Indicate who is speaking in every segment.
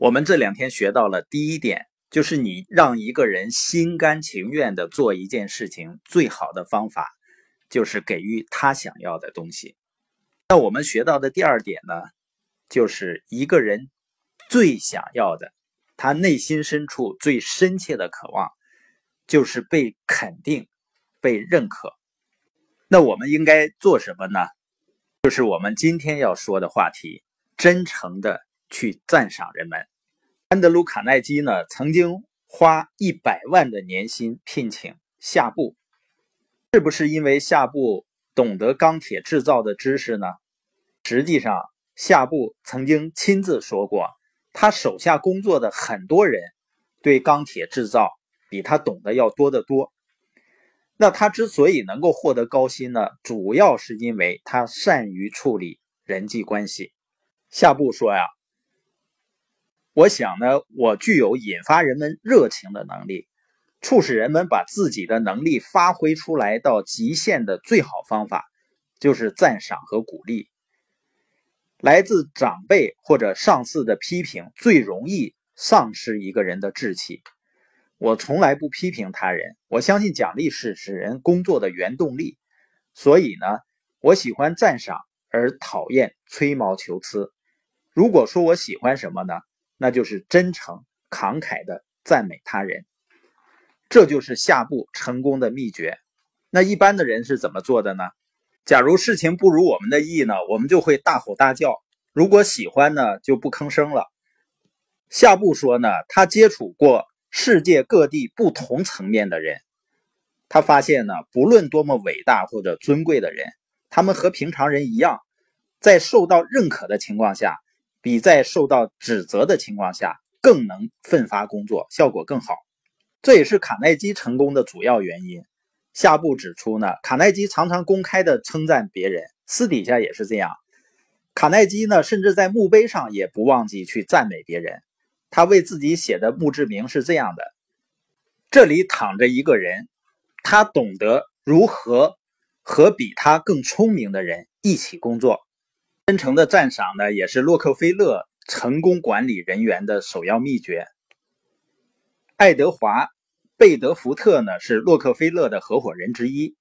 Speaker 1: 我们这两天学到了第一点，就是你让一个人心甘情愿的做一件事情，最好的方法就是给予他想要的东西。那我们学到的第二点呢，就是一个人最想要的，他内心深处最深切的渴望，就是被肯定、被认可。那我们应该做什么呢？就是我们今天要说的话题：真诚的去赞赏人们。安德鲁·卡耐基呢，曾经花一百万的年薪聘请夏布，是不是因为夏布懂得钢铁制造的知识呢？实际上，夏布曾经亲自说过，他手下工作的很多人对钢铁制造比他懂得要多得多。那他之所以能够获得高薪呢，主要是因为他善于处理人际关系。夏布说呀。我想呢，我具有引发人们热情的能力，促使人们把自己的能力发挥出来到极限的最好方法，就是赞赏和鼓励。来自长辈或者上司的批评，最容易丧失一个人的志气。我从来不批评他人，我相信奖励是使人工作的原动力。所以呢，我喜欢赞赏，而讨厌吹毛求疵。如果说我喜欢什么呢？那就是真诚慷慨的赞美他人，这就是下步成功的秘诀。那一般的人是怎么做的呢？假如事情不如我们的意呢，我们就会大吼大叫；如果喜欢呢，就不吭声了。下步说呢，他接触过世界各地不同层面的人，他发现呢，不论多么伟大或者尊贵的人，他们和平常人一样，在受到认可的情况下。比在受到指责的情况下更能奋发工作，效果更好。这也是卡耐基成功的主要原因。下部指出呢，卡耐基常常公开的称赞别人，私底下也是这样。卡耐基呢，甚至在墓碑上也不忘记去赞美别人。他为自己写的墓志铭是这样的：这里躺着一个人，他懂得如何和比他更聪明的人一起工作。真诚的赞赏呢，也是洛克菲勒成功管理人员的首要秘诀。爱德华·贝德福特呢，是洛克菲勒的合伙人之一。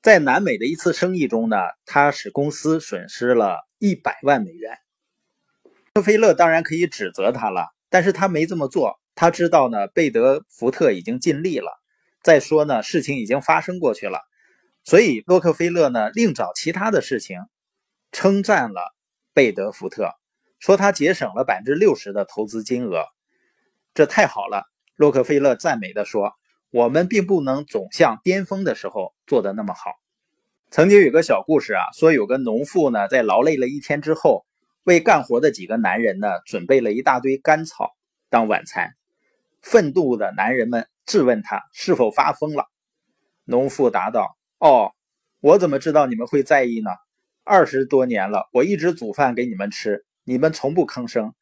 Speaker 1: 在南美的一次生意中呢，他使公司损失了一百万美元。洛克菲勒当然可以指责他了，但是他没这么做。他知道呢，贝德福特已经尽力了。再说呢，事情已经发生过去了，所以洛克菲勒呢，另找其他的事情。称赞了贝德福特，说他节省了百分之六十的投资金额，这太好了。洛克菲勒赞美地说：“我们并不能总像巅峰的时候做的那么好。”曾经有个小故事啊，说有个农妇呢，在劳累了一天之后，为干活的几个男人呢，准备了一大堆干草当晚餐。愤怒的男人们质问他是否发疯了。农妇答道：“哦，我怎么知道你们会在意呢？”二十多年了，我一直煮饭给你们吃，你们从不吭声，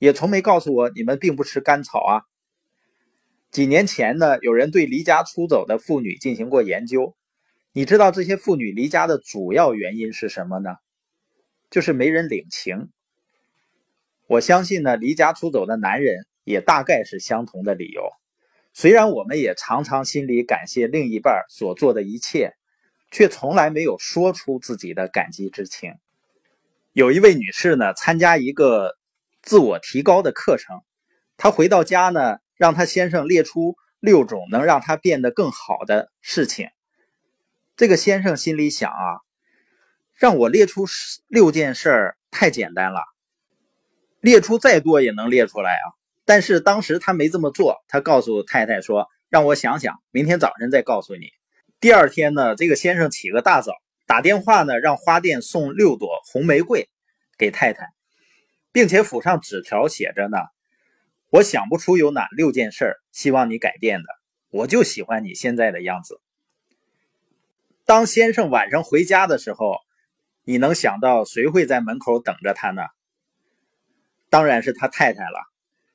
Speaker 1: 也从没告诉我你们并不吃甘草啊。几年前呢，有人对离家出走的妇女进行过研究，你知道这些妇女离家的主要原因是什么呢？就是没人领情。我相信呢，离家出走的男人也大概是相同的理由。虽然我们也常常心里感谢另一半所做的一切。却从来没有说出自己的感激之情。有一位女士呢，参加一个自我提高的课程，她回到家呢，让她先生列出六种能让她变得更好的事情。这个先生心里想啊，让我列出六件事儿太简单了，列出再多也能列出来啊。但是当时他没这么做，他告诉太太说：“让我想想，明天早晨再告诉你。”第二天呢，这个先生起个大早，打电话呢，让花店送六朵红玫瑰给太太，并且附上纸条，写着呢：“我想不出有哪六件事儿希望你改变的，我就喜欢你现在的样子。”当先生晚上回家的时候，你能想到谁会在门口等着他呢？当然是他太太了。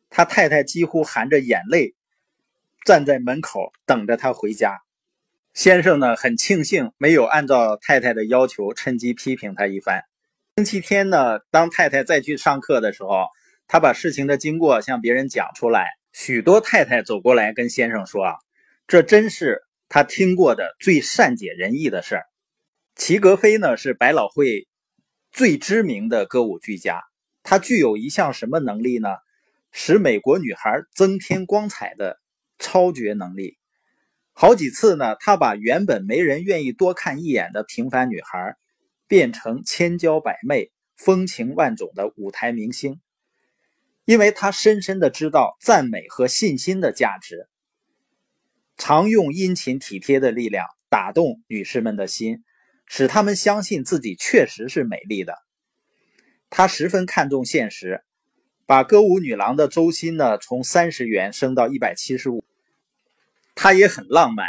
Speaker 1: 他太太几乎含着眼泪站在门口等着他回家。先生呢，很庆幸没有按照太太的要求，趁机批评他一番。星期天呢，当太太再去上课的时候，他把事情的经过向别人讲出来，许多太太走过来跟先生说啊，这真是他听过的最善解人意的事儿。齐格飞呢是百老汇最知名的歌舞剧家，他具有一项什么能力呢？使美国女孩增添光彩的超绝能力。好几次呢，他把原本没人愿意多看一眼的平凡女孩，变成千娇百媚、风情万种的舞台明星。因为他深深的知道赞美和信心的价值，常用殷勤体贴的力量打动女士们的心，使她们相信自己确实是美丽的。他十分看重现实，把歌舞女郎的周薪呢从三十元升到一百七十五。他也很浪漫，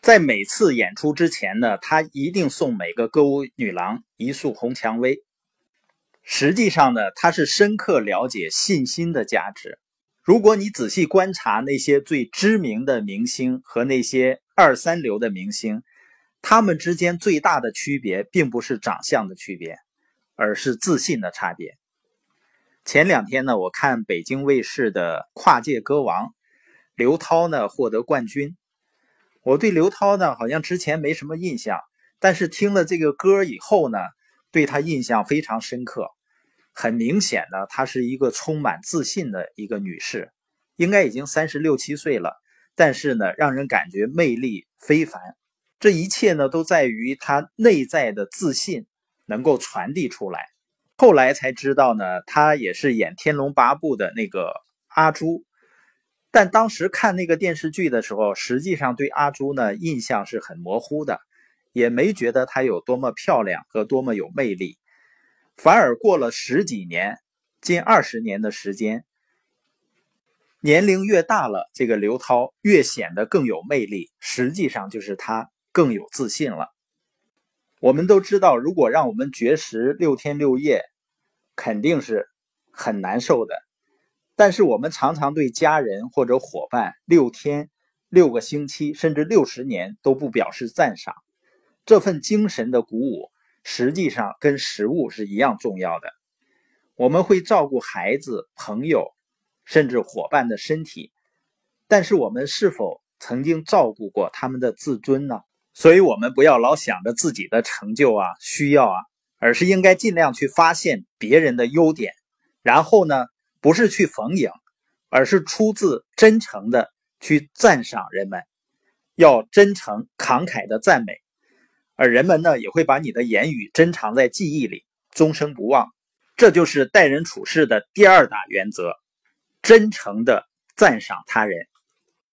Speaker 1: 在每次演出之前呢，他一定送每个歌舞女郎一束红蔷薇。实际上呢，他是深刻了解信心的价值。如果你仔细观察那些最知名的明星和那些二三流的明星，他们之间最大的区别并不是长相的区别，而是自信的差别。前两天呢，我看北京卫视的《跨界歌王》，刘涛呢获得冠军。我对刘涛呢好像之前没什么印象，但是听了这个歌以后呢，对他印象非常深刻。很明显呢，她是一个充满自信的一个女士，应该已经三十六七岁了，但是呢，让人感觉魅力非凡。这一切呢，都在于她内在的自信能够传递出来。后来才知道呢，她也是演《天龙八部》的那个阿朱。但当时看那个电视剧的时候，实际上对阿朱呢印象是很模糊的，也没觉得她有多么漂亮和多么有魅力。反而过了十几年，近二十年的时间，年龄越大了，这个刘涛越显得更有魅力。实际上就是她更有自信了。我们都知道，如果让我们绝食六天六夜，肯定是很难受的。但是我们常常对家人或者伙伴六天、六个星期，甚至六十年都不表示赞赏，这份精神的鼓舞。实际上跟食物是一样重要的。我们会照顾孩子、朋友，甚至伙伴的身体，但是我们是否曾经照顾过他们的自尊呢？所以，我们不要老想着自己的成就啊、需要啊，而是应该尽量去发现别人的优点，然后呢，不是去逢迎，而是出自真诚的去赞赏人们，要真诚慷慨的赞美。而人们呢，也会把你的言语珍藏在记忆里，终生不忘。这就是待人处事的第二大原则：真诚的赞赏他人。